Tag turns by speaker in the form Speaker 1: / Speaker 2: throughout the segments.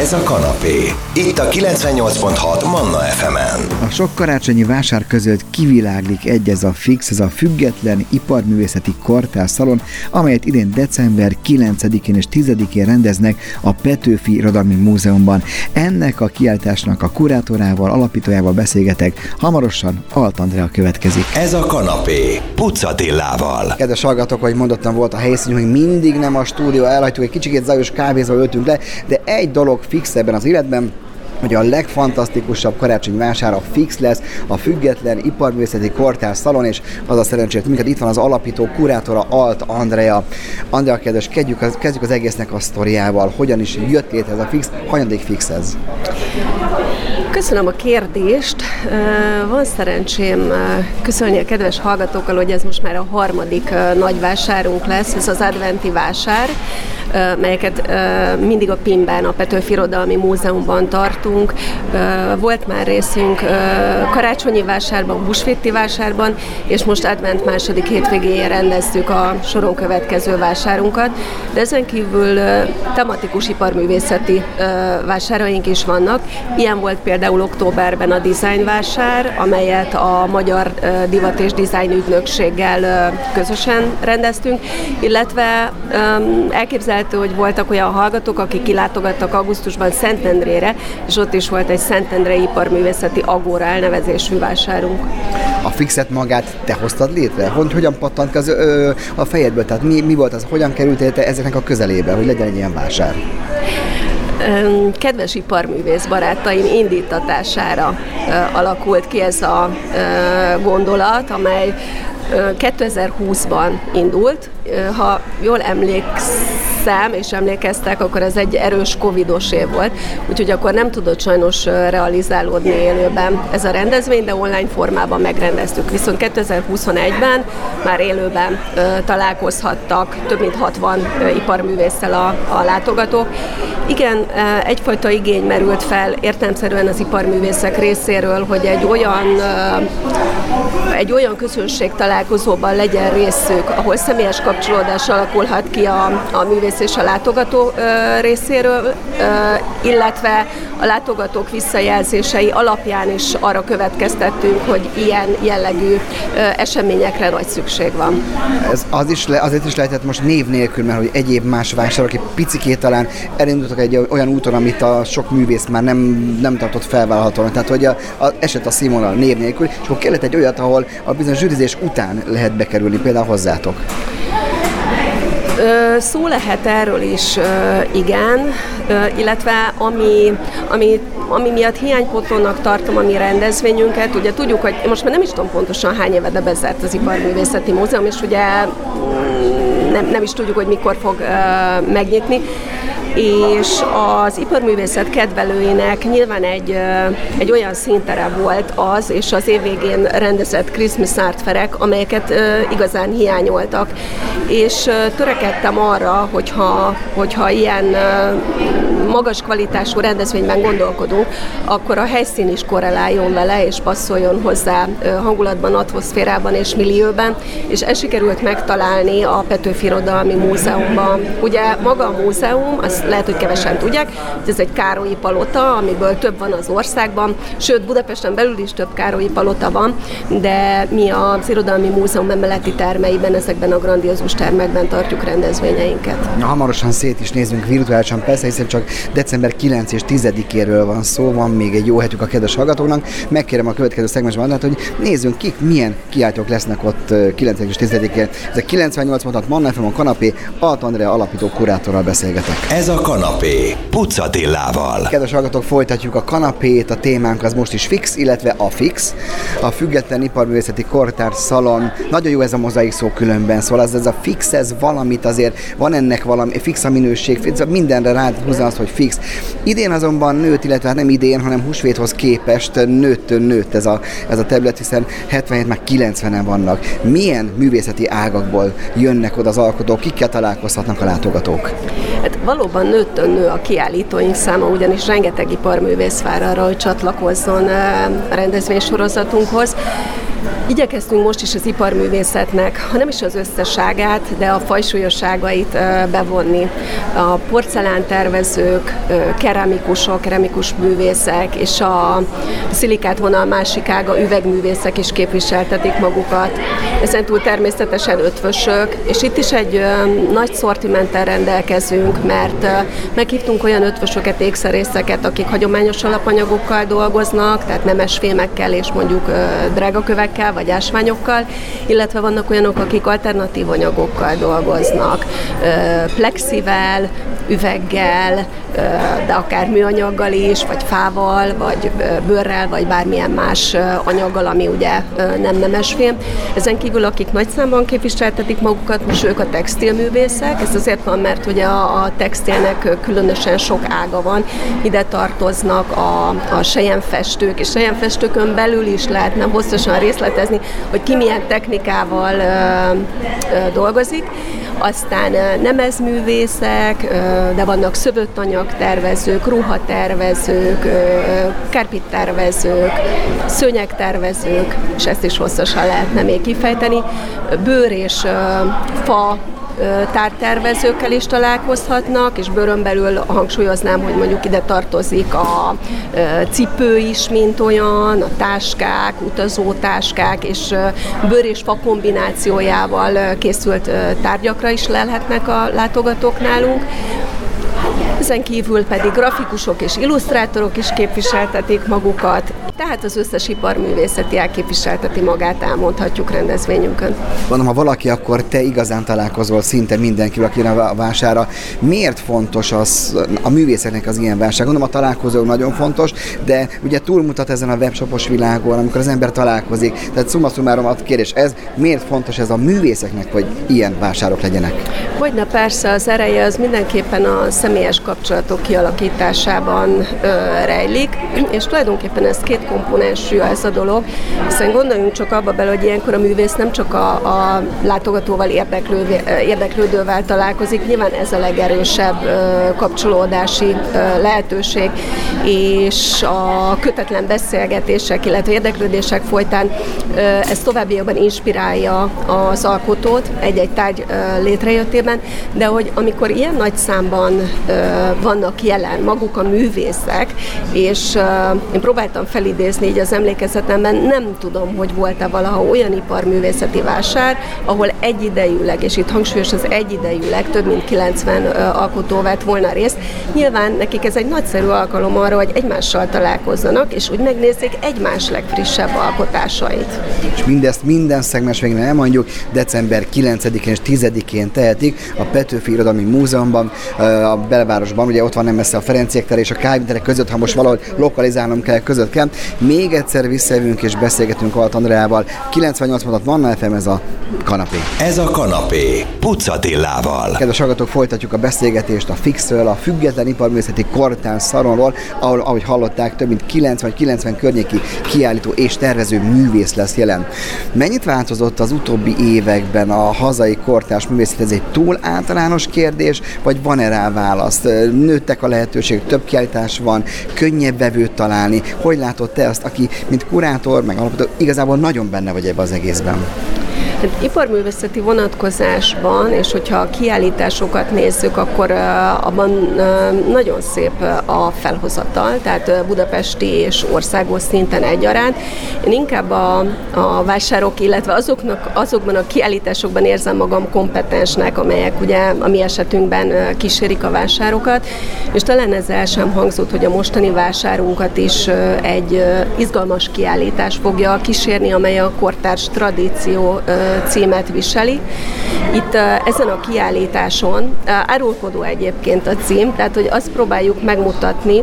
Speaker 1: Ez a kanapé. Itt a 98.6 Manna FM-en.
Speaker 2: A sok karácsonyi vásár között kiviláglik egy ez a fix, ez a független iparművészeti kortárszalon, amelyet idén december 9-én és 10-én rendeznek a Petőfi Irodalmi Múzeumban. Ennek a kiáltásnak a kurátorával, alapítójával beszélgetek. Hamarosan Alt Andrea következik.
Speaker 1: Ez a kanapé. Pucatillával.
Speaker 2: Kedves hallgatók, hogy mondottam, volt a helyszín, hogy mindig nem a stúdió elhagytuk, egy kicsit zajos kávézva öltünk le, de egy dolog fix ebben az életben, hogy a legfantasztikusabb karácsonyi vásár a fix lesz, a független iparművészeti kortár szalon, és az a szerencsét minket itt van az alapító kurátora Alt Andrea. Andrea, kedves, kezdjük az, kezdjük az egésznek a sztoriával. Hogyan is jött létre ez a fix? Hanyadik fix ez?
Speaker 3: Köszönöm a kérdést. Van szerencsém köszönni a kedves hallgatókkal, hogy ez most már a harmadik nagy vásárunk lesz, ez az adventi vásár melyeket mindig a PIM-ben, a Petőfi Irodalmi Múzeumban tartunk. Volt már részünk karácsonyi vásárban, húsvéti vásárban, és most advent második hétvégéjén rendeztük a soron következő vásárunkat, de ezen kívül tematikus iparművészeti vásáraink is vannak. Ilyen volt például októberben a Design vásár, amelyet a Magyar Divat és Design Ügynökséggel közösen rendeztünk, illetve elképzel elképzelhető, hogy voltak olyan hallgatók, akik kilátogattak augusztusban Szentendrére, és ott is volt egy Szentendrei Iparművészeti Agóra elnevezésű vásárunk.
Speaker 2: A fixet magát te hoztad létre? Hogy, hogyan pattant az, ö, a fejedből? Tehát mi, mi volt az? Hogyan kerültél te ezeknek a közelébe, hogy legyen egy ilyen vásár?
Speaker 3: Kedves iparművész barátaim indítatása alakult ki ez a gondolat, amely 2020-ban indult. Ha jól emlékszem és emlékeztek, akkor ez egy erős covidos év volt, úgyhogy akkor nem tudott sajnos realizálódni élőben ez a rendezvény, de online formában megrendeztük. Viszont 2021-ben már élőben találkozhattak több mint 60 iparművésszel a, a látogatók. Igen, egyfajta igény merült fel értelmszerűen az iparművészek részéről, hogy egy olyan, egy olyan közönség találkozóban legyen részük, ahol személyes kapcsolódás alakulhat ki a, a művész és a látogató részéről, illetve a látogatók visszajelzései alapján is arra következtettünk, hogy ilyen jellegű eseményekre nagy szükség van.
Speaker 2: Ez az is le, azért is lehetett most név nélkül, mert hogy egyéb más vásárok egy picikét talán elindultak egy olyan úton, amit a sok művész már nem, nem tartott felvállalhatóan. Tehát, hogy a, a, eset a színvonal név nélkül, és akkor kellett egy olyat, ahol a bizonyos zsűrizés után lehet bekerülni, például hozzátok.
Speaker 3: Szó lehet erről is, igen, illetve ami, ami, ami miatt hiánypótlónak tartom a mi rendezvényünket, ugye tudjuk, hogy most már nem is tudom pontosan hány éve, bezárt az Iparművészeti Múzeum, és ugye mm, nem, nem is tudjuk, hogy mikor fog megnyitni, és az iparművészet kedvelőinek nyilván egy, egy olyan szintere volt az, és az év végén rendezett Christmas Art Ferek, amelyeket igazán hiányoltak. És törekedtem arra, hogyha, hogyha ilyen magas kvalitású rendezvényben gondolkodunk, akkor a helyszín is korreláljon vele, és passzoljon hozzá hangulatban, atmoszférában és millióben, és ezt sikerült megtalálni a Petőfi Irodalmi Múzeumban. Ugye maga a múzeum, azt lehet, hogy kevesen tudják, ez egy Károlyi palota, amiből több van az országban, sőt Budapesten belül is több Károlyi palota van, de mi az Irodalmi Múzeum emeleti termeiben, ezekben a grandiózus termekben tartjuk rendezvényeinket.
Speaker 2: Na, hamarosan szét is nézünk virtuálisan, persze, hiszen csak december 9 és 10-éről van szó, van még egy jó hetük a kedves hallgatóknak. Megkérem a következő szegmensben, hogy nézzünk kik, milyen kiáltók lesznek ott 9 és 10-én. Ez a 98 mondat Manna a kanapé, Alt Andrea alapító kurátorral beszélgetek.
Speaker 1: Ez a kanapé, Pucatillával.
Speaker 2: Kedves hallgatók, folytatjuk a kanapét, a témánk az most is fix, illetve a fix. A független iparművészeti kortár szalon. Nagyon jó ez a mozaik szó különben, szóval ez, ez a fix, ez valamit azért, van ennek valami, fix a minőség, mindenre rád húzza az, hogy fix. Idén azonban nőtt, illetve hát nem idén, hanem húsvéthoz képest nőtt, nőtt ez a, ez a terület, hiszen 77 már 90-en vannak. Milyen művészeti ágakból jönnek oda az alkotók, kikkel találkozhatnak a látogatók?
Speaker 3: Hát valóban nőtt nő a kiállítóink száma, ugyanis rengeteg iparművész vár arra, hogy csatlakozzon a rendezvénysorozatunkhoz Igyekeztünk most is az iparművészetnek, ha nem is az összeságát, de a fajsúlyosságait bevonni. A porcelántervezők, keramikusok, keramikus művészek és a szilikát vonal másik ága üvegművészek is képviseltetik magukat. Ezen túl természetesen ötvösök, és itt is egy nagy szortimenttel rendelkezünk, mert meghívtunk olyan ötvösöket, ékszerészeket, akik hagyományos alapanyagokkal dolgoznak, tehát nemes fémekkel és mondjuk drágakövekkel vagy ásványokkal, illetve vannak olyanok, akik alternatív anyagokkal dolgoznak, plexivel, üveggel, de akár műanyaggal is, vagy fával, vagy bőrrel, vagy bármilyen más anyaggal, ami ugye nem nemes fém. Ezen kívül, akik nagy számban képviseltetik magukat, most ők a textilművészek. Ez azért van, mert ugye a, a textilnek különösen sok ága van. Ide tartoznak a, a sejemfestők, és sejemfestőkön belül is lehetne hosszasan részletezni, hogy ki milyen technikával ö, ö, dolgozik aztán nemezművészek, de vannak szövöttanyagtervezők, ruhatervezők, kárpittervezők, szőnyegtervezők, és ezt is hosszasan lehetne még kifejteni, bőr és fa tártervezőkkel is találkozhatnak, és bőrön belül hangsúlyoznám, hogy mondjuk ide tartozik a cipő is, mint olyan, a táskák, utazótáskák, és bőr és fa kombinációjával készült tárgyakra is lelhetnek a látogatók nálunk. Ezen kívül pedig grafikusok és illusztrátorok is képviseltetik magukat, tehát az összes iparművészeti elképviselteti magát, elmondhatjuk rendezvényünkön.
Speaker 2: Mondom, ha valaki, akkor te igazán találkozol szinte mindenki, aki a vására. Miért fontos az a művészeknek az ilyen vásár? Gondolom a találkozó nagyon fontos, de ugye túlmutat ezen a webshopos világon, amikor az ember találkozik. Tehát summa summarum a kérdés ez, miért fontos ez a művészeknek, hogy ilyen vásárok legyenek?
Speaker 3: Hogyne persze az ereje az mindenképpen a személyes kapcsolatok kialakításában ö, rejlik, és tulajdonképpen ez két komponensű ez a dolog, hiszen gondoljunk csak abba bele, hogy ilyenkor a művész nem csak a, a látogatóval érdeklő, érdeklődővel találkozik, nyilván ez a legerősebb kapcsolódási lehetőség, és a kötetlen beszélgetések, illetve érdeklődések folytán ez továbbiakban inspirálja az alkotót egy-egy tárgy létrejöttében, de hogy amikor ilyen nagy számban vannak jelen maguk a művészek, és én próbáltam felidézni idézni így az emlékezetemben, nem tudom, hogy volt-e valaha olyan iparművészeti vásár, ahol egyidejűleg, és itt hangsúlyos az egyidejűleg több mint 90 alkotó vett volna részt. Nyilván nekik ez egy nagyszerű alkalom arra, hogy egymással találkozzanak, és úgy megnézzék egymás legfrissebb alkotásait.
Speaker 2: És mindezt minden szegmens végén elmondjuk, december 9-én és 10-én tehetik a Petőfi Irodalmi Múzeumban, a belvárosban, ugye ott van nem messze a Ferenciek tere és a Káviterek között, ha most valahogy lokalizálnom kell, között kell. Még egyszer visszajövünk és beszélgetünk Alt Andreával. 98 mondat van FM, ez a kanapé.
Speaker 1: Ez a kanapé, Pucatillával.
Speaker 2: Kedves hallgatók, folytatjuk a beszélgetést a Fixről, a Független Iparművészeti Kortán Szaronról, ahol, ahogy hallották, több mint 90 vagy 90 környéki kiállító és tervező művész lesz jelen. Mennyit változott az utóbbi években a hazai kortárs művészet? Ez egy túl általános kérdés, vagy van-e rá választ? Nőttek a lehetőségek, több kiállítás van, könnyebb vevőt találni. Hogy látod te azt, aki mint kurátor, meg alapító, igazából nagyon benne vagy ebbe az egészben?
Speaker 3: Hát iparművészeti vonatkozásban, és hogyha a kiállításokat nézzük, akkor abban nagyon szép a felhozatal, tehát budapesti és országos szinten egyaránt. Én inkább a, a vásárok, illetve azoknak, azokban a kiállításokban érzem magam kompetensnek, amelyek ugye a mi esetünkben kísérik a vásárokat, és talán ez sem hangzott, hogy a mostani vásárunkat is egy izgalmas kiállítás fogja kísérni, amely a kortárs tradíció címet viseli. Itt ezen a kiállításon árulkodó egyébként a cím, tehát hogy azt próbáljuk megmutatni,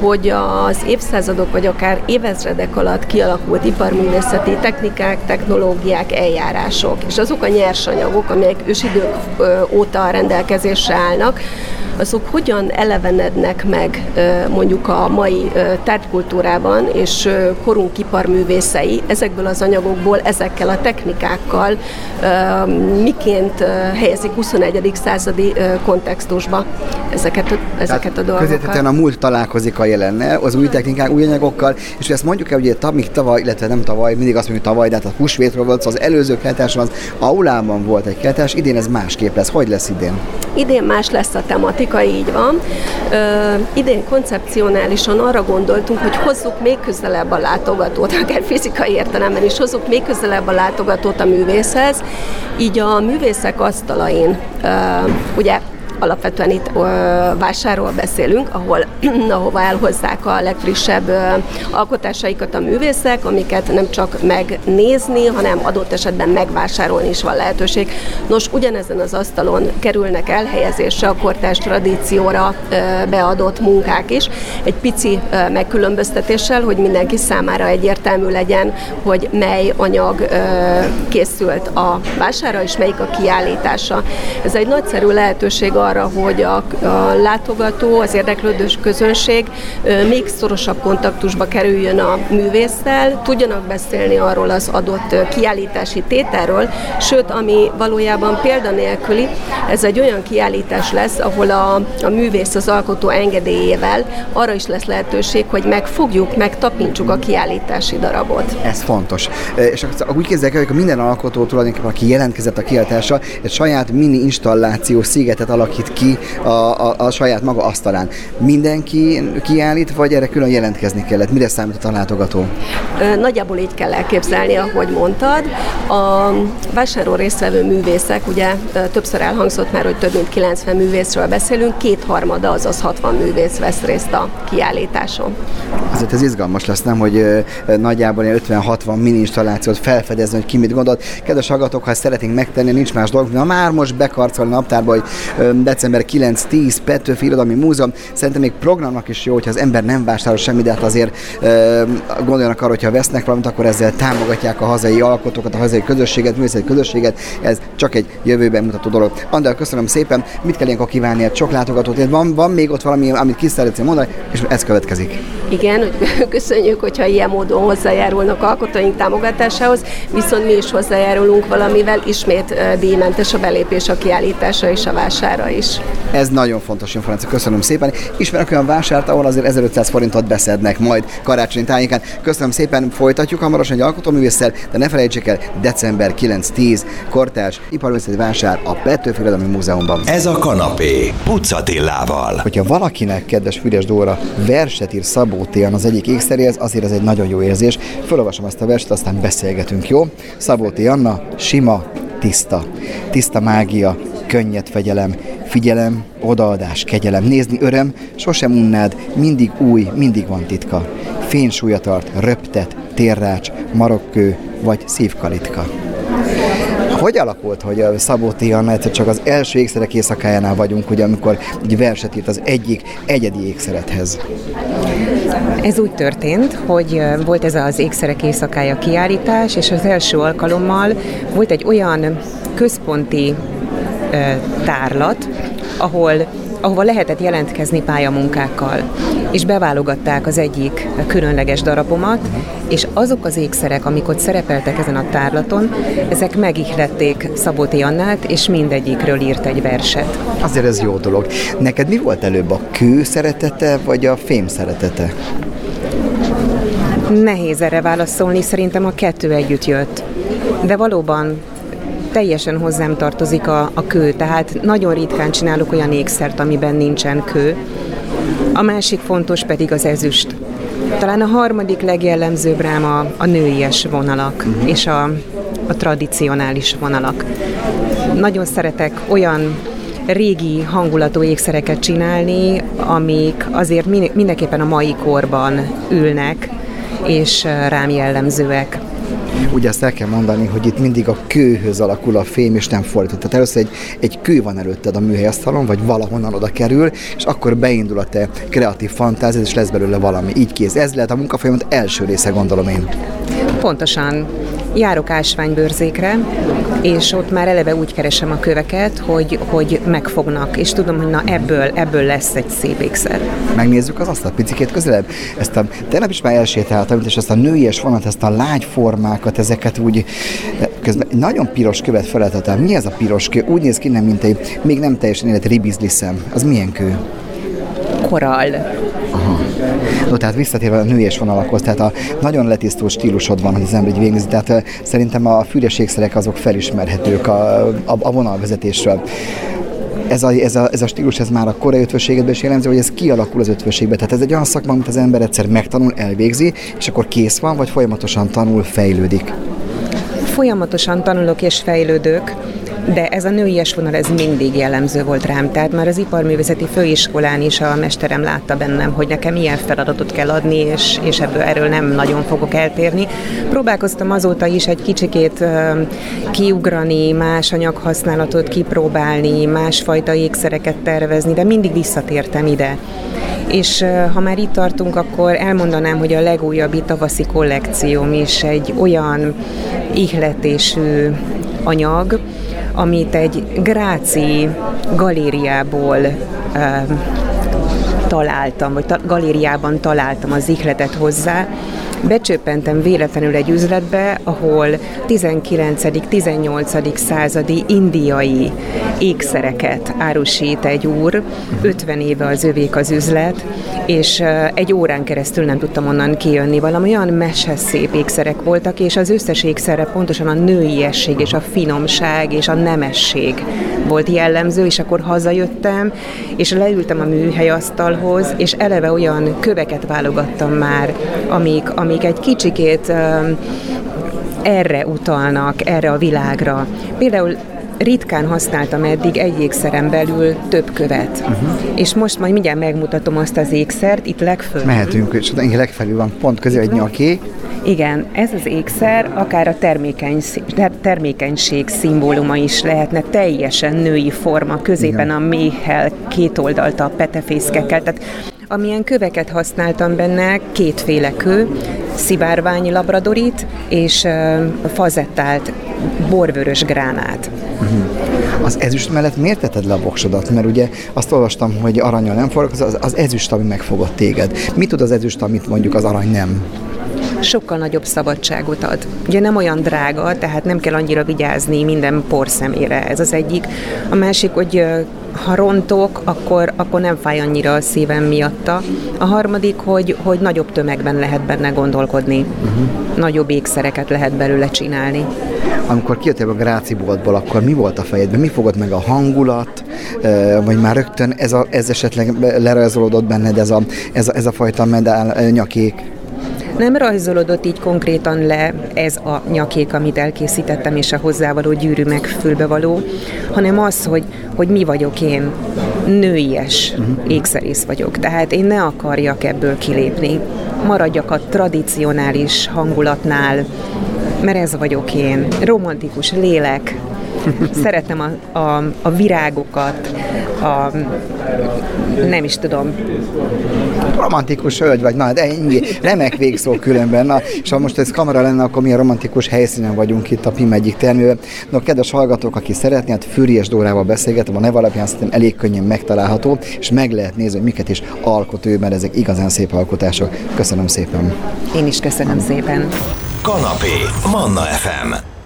Speaker 3: hogy az évszázadok vagy akár évezredek alatt kialakult iparművészeti technikák, technológiák, eljárások, és azok a nyersanyagok, amelyek ősidők óta rendelkezésre állnak, azok hogyan elevenednek meg mondjuk a mai tárgykultúrában, és korunk iparművészei ezekből az anyagokból, ezekkel a technikákkal miként helyezik 21. századi kontextusba ezeket, ezeket a dolgokat.
Speaker 2: Közvetetően a múlt találkozik a jelennel, az új technikák, új anyagokkal, és ezt mondjuk el, ugye még tavaly, illetve nem tavaly, mindig azt mondjuk tavaly, de hát a húsvétről volt, az előző keltás az aulában volt egy keltás, idén ez másképp lesz. Hogy lesz idén?
Speaker 3: Idén más lesz a tematika, így van. Ö, idén koncepcionálisan arra gondoltunk, hogy hozzuk még közelebb a látogatót, akár fizikai értelemben is hozzuk még közelebb a látogatót a művészhez. Így a művészek asztalain, ö, ugye alapvetően itt ö, vásárról beszélünk, ahol, ahova elhozzák a legfrissebb ö, alkotásaikat a művészek, amiket nem csak megnézni, hanem adott esetben megvásárolni is van lehetőség. Nos, ugyanezen az asztalon kerülnek elhelyezésre a kortárs tradícióra ö, beadott munkák is, egy pici ö, megkülönböztetéssel, hogy mindenki számára egyértelmű legyen, hogy mely anyag ö, készült a vására, és melyik a kiállítása. Ez egy nagyszerű lehetőség arra, arra, hogy a, a látogató, az érdeklődős közönség még szorosabb kontaktusba kerüljön a művésszel, tudjanak beszélni arról az adott kiállítási tételről, sőt, ami valójában példanélküli, ez egy olyan kiállítás lesz, ahol a, a művész az alkotó engedélyével arra is lesz lehetőség, hogy megfogjuk, megtapintsuk a kiállítási darabot.
Speaker 2: Ez fontos. És úgy képzeljük el, hogy minden alkotó tulajdonképpen, aki jelentkezett a kiállításra, egy saját mini installációs szigetet alakít alakít ki a, a, a saját maga asztalán. Mindenki kiállít, vagy erre külön jelentkezni kellett? Mire számított a látogató?
Speaker 3: Nagyjából így kell elképzelni, ahogy mondtad. A vásáró résztvevő művészek, ugye többször elhangzott már, hogy több mint 90 művészről beszélünk, kétharmada, azaz 60 művész vesz részt a kiállításon.
Speaker 2: Azért ez izgalmas lesz, nem, hogy nagyjából 50-60 mini installációt felfedezni, hogy ki mit gondolt. Kedves hallgatók, ha ezt szeretnénk megtenni, nincs más dolog, na már most bekarcolni naptárba, hogy december 9-10 Petőfi Irodalmi Múzeum. Szerintem még programnak is jó, hogyha az ember nem vásárol semmit, de hát azért e, gondoljanak arra, hogyha vesznek valamit, akkor ezzel támogatják a hazai alkotókat, a hazai közösséget, művészeti közösséget. Ez csak egy jövőben mutató dolog. Andel, köszönöm szépen. Mit kell ilyenkor kívánni egy sok látogatót? Van, van még ott valami, amit ki szeretnél mondani, és ez következik.
Speaker 3: Igen, köszönjük, hogyha ilyen módon hozzájárulnak alkotóink támogatásához, viszont mi is hozzájárulunk valamivel, ismét díjmentes a belépés a kiállításra és a vására is.
Speaker 2: Ez nagyon fontos információ, köszönöm szépen. Ismerek olyan vásárt, ahol azért 1500 forintot beszednek majd karácsonyi tájéken. Köszönöm szépen, folytatjuk hamarosan egy alkotóművésszel, de ne felejtsék el, december 9-10 kortárs iparművészeti vásár a Petőfi Múzeumban.
Speaker 1: Ez a kanapé, Pucatillával.
Speaker 2: Hogyha valakinek, kedves Füres Dóra, verset ír Szabó Téan az egyik ékszeréhez, azért ez egy nagyon jó érzés. Fölolvasom ezt a verset, aztán beszélgetünk, jó? Szabó Anna, sima, tiszta. Tiszta mágia, könnyed fegyelem, figyelem, odaadás, kegyelem, nézni öröm, sosem unnád, mindig új, mindig van titka. Fénysúlya tart, röptet, térrács, marokkő vagy szívkalitka. Hogy alakult, hogy a Szabó T. Anna egyszer csak az első ékszerek éjszakájánál vagyunk, ugye, amikor egy verset írt az egyik egyedi ékszerethez?
Speaker 4: Ez úgy történt, hogy volt ez az ékszerek éjszakája kiállítás, és az első alkalommal volt egy olyan központi tárlat, ahol ahova lehetett jelentkezni pályamunkákkal, és beválogatták az egyik különleges darabomat, és azok az ékszerek, amik ott szerepeltek ezen a tárlaton, ezek megihlették Szabóti Annát, és mindegyikről írt egy verset.
Speaker 2: Azért ez jó dolog. Neked mi volt előbb, a kő szeretete, vagy a fém szeretete?
Speaker 4: Nehéz erre válaszolni, szerintem a kettő együtt jött. De valóban teljesen hozzám tartozik a, a kő, tehát nagyon ritkán csinálok olyan ékszert, amiben nincsen kő. A másik fontos pedig az ezüst. Talán a harmadik legjellemzőbb rám a, a nőies vonalak uh-huh. és a, a tradicionális vonalak. Nagyon szeretek olyan régi hangulatú ékszereket csinálni, amik azért mindenképpen a mai korban ülnek, és rám jellemzőek.
Speaker 2: Ugye azt el kell mondani, hogy itt mindig a kőhöz alakul a fém, és nem fordított. Tehát először egy, egy kő van előtted a műhelyasztalon, vagy valahonnan oda kerül, és akkor beindul a te kreatív fantáziád, és lesz belőle valami. Így kész. Ez lehet a munkafolyamat első része, gondolom én.
Speaker 4: Pontosan. Járok ásványbőrzékre, és ott már eleve úgy keresem a köveket, hogy, hogy megfognak, és tudom, hogy na ebből, ebből lesz egy szép ékszer.
Speaker 2: Megnézzük az azt a picikét közelebb. Ezt a, tegnap is már elsétáltam, és ezt a nőies vonat, ezt a lágy formákat, ezeket úgy közben nagyon piros követ feleltetem. Mi ez a piros kő? Úgy néz ki, nem, mint egy még nem teljesen élet ribizliszem. Az milyen kő?
Speaker 4: Korall.
Speaker 2: Aha. No, tehát visszatérve a nőies vonalakhoz, tehát a nagyon letisztult stílusod van, hogy az ember így tehát szerintem a fűres ékszerek azok felismerhetők a, a, a vonalvezetésről ez a, ez, a, ez a stílus, ez már a korai ötvösségedben is jellemző, hogy ez kialakul az ötvösségbe. Tehát ez egy olyan szakma, amit az ember egyszer megtanul, elvégzi, és akkor kész van, vagy folyamatosan tanul, fejlődik.
Speaker 4: Folyamatosan tanulok és fejlődök de ez a nőies vonal ez mindig jellemző volt rám. Tehát már az iparművészeti főiskolán is a mesterem látta bennem, hogy nekem ilyen feladatot kell adni, és, és ebből erről nem nagyon fogok eltérni. Próbálkoztam azóta is egy kicsikét kiugrani, más anyaghasználatot kipróbálni, másfajta ékszereket tervezni, de mindig visszatértem ide. És ha már itt tartunk, akkor elmondanám, hogy a legújabb tavaszi kollekcióm is egy olyan ihletésű anyag, amit egy Gráci galériából találtam, vagy ta- galériában találtam az ihletet hozzá, becsöppentem véletlenül egy üzletbe, ahol 19-18. századi indiai ékszereket árusít egy úr, 50 éve az övék az üzlet, és egy órán keresztül nem tudtam onnan kijönni. Valami olyan meseszép ékszerek voltak, és az összes ékszerre pontosan a nőiesség és a finomság és a nemesség volt jellemző, és akkor hazajöttem, és leültem a műhelyasztalhoz, és eleve olyan köveket válogattam már, amik, amik egy kicsikét erre utalnak, erre a világra. Például ritkán használtam eddig egy ékszeren belül több követ. Uh-huh. És most majd mindjárt megmutatom azt az ékszert, itt legfölül.
Speaker 2: Mehetünk, és legfelül van pont közé egy nyaki.
Speaker 4: Igen, ez az ékszer akár a termékeny, termékenység szimbóluma is lehetne, teljesen női forma, középen Igen. a méhel, két oldalta a petefészkekkel, tehát amilyen köveket használtam benne, kétféle kő, szivárvány labradorit és fazettált borvörös gránát.
Speaker 2: Uh-huh. Az ezüst mellett miért tetted le a voksodat? Mert ugye azt olvastam, hogy aranyal nem forog, az, az ezüst, ami megfogott téged. Mit tud az ezüst, amit mondjuk az arany nem?
Speaker 4: Sokkal nagyobb szabadságot ad. Ugye nem olyan drága, tehát nem kell annyira vigyázni minden porszemére, ez az egyik. A másik, hogy ha rontok, akkor, akkor nem fáj annyira a szívem miatta. A harmadik, hogy, hogy nagyobb tömegben lehet benne gondolkodni. Uh-huh. Nagyobb ékszereket lehet belőle csinálni.
Speaker 2: Amikor kijöttél a Gráci boltból, akkor mi volt a fejedben? Mi fogott meg a hangulat? Vagy már rögtön ez, a, ez esetleg lerajzolódott benned, ez a, ez a, ez a fajta medál nyakék?
Speaker 4: Nem rajzolódott így konkrétan le ez a nyakék, amit elkészítettem, és a hozzávaló gyűrű megfülbevaló, hanem az, hogy, hogy mi vagyok én, nőies uh-huh. ékszerész vagyok. Tehát én ne akarjak ebből kilépni. Maradjak a tradicionális hangulatnál, mert ez vagyok én. Romantikus lélek, szeretem a, a, a virágokat, a, nem is tudom.
Speaker 2: Romantikus hölgy vagy, na, de ennyi, remek végszó különben. Na, és ha most ez kamera lenne, akkor milyen romantikus helyszínen vagyunk itt a PIM egyik termőben. Na, kedves hallgatók, aki szeretné, hát Fűries Dórával beszélgetem, a neve alapján szerintem elég könnyen megtalálható, és meg lehet nézni, hogy miket is alkot ő, mert ezek igazán szép alkotások. Köszönöm szépen.
Speaker 4: Én is köszönöm szépen.
Speaker 1: Kanapé, Manna FM.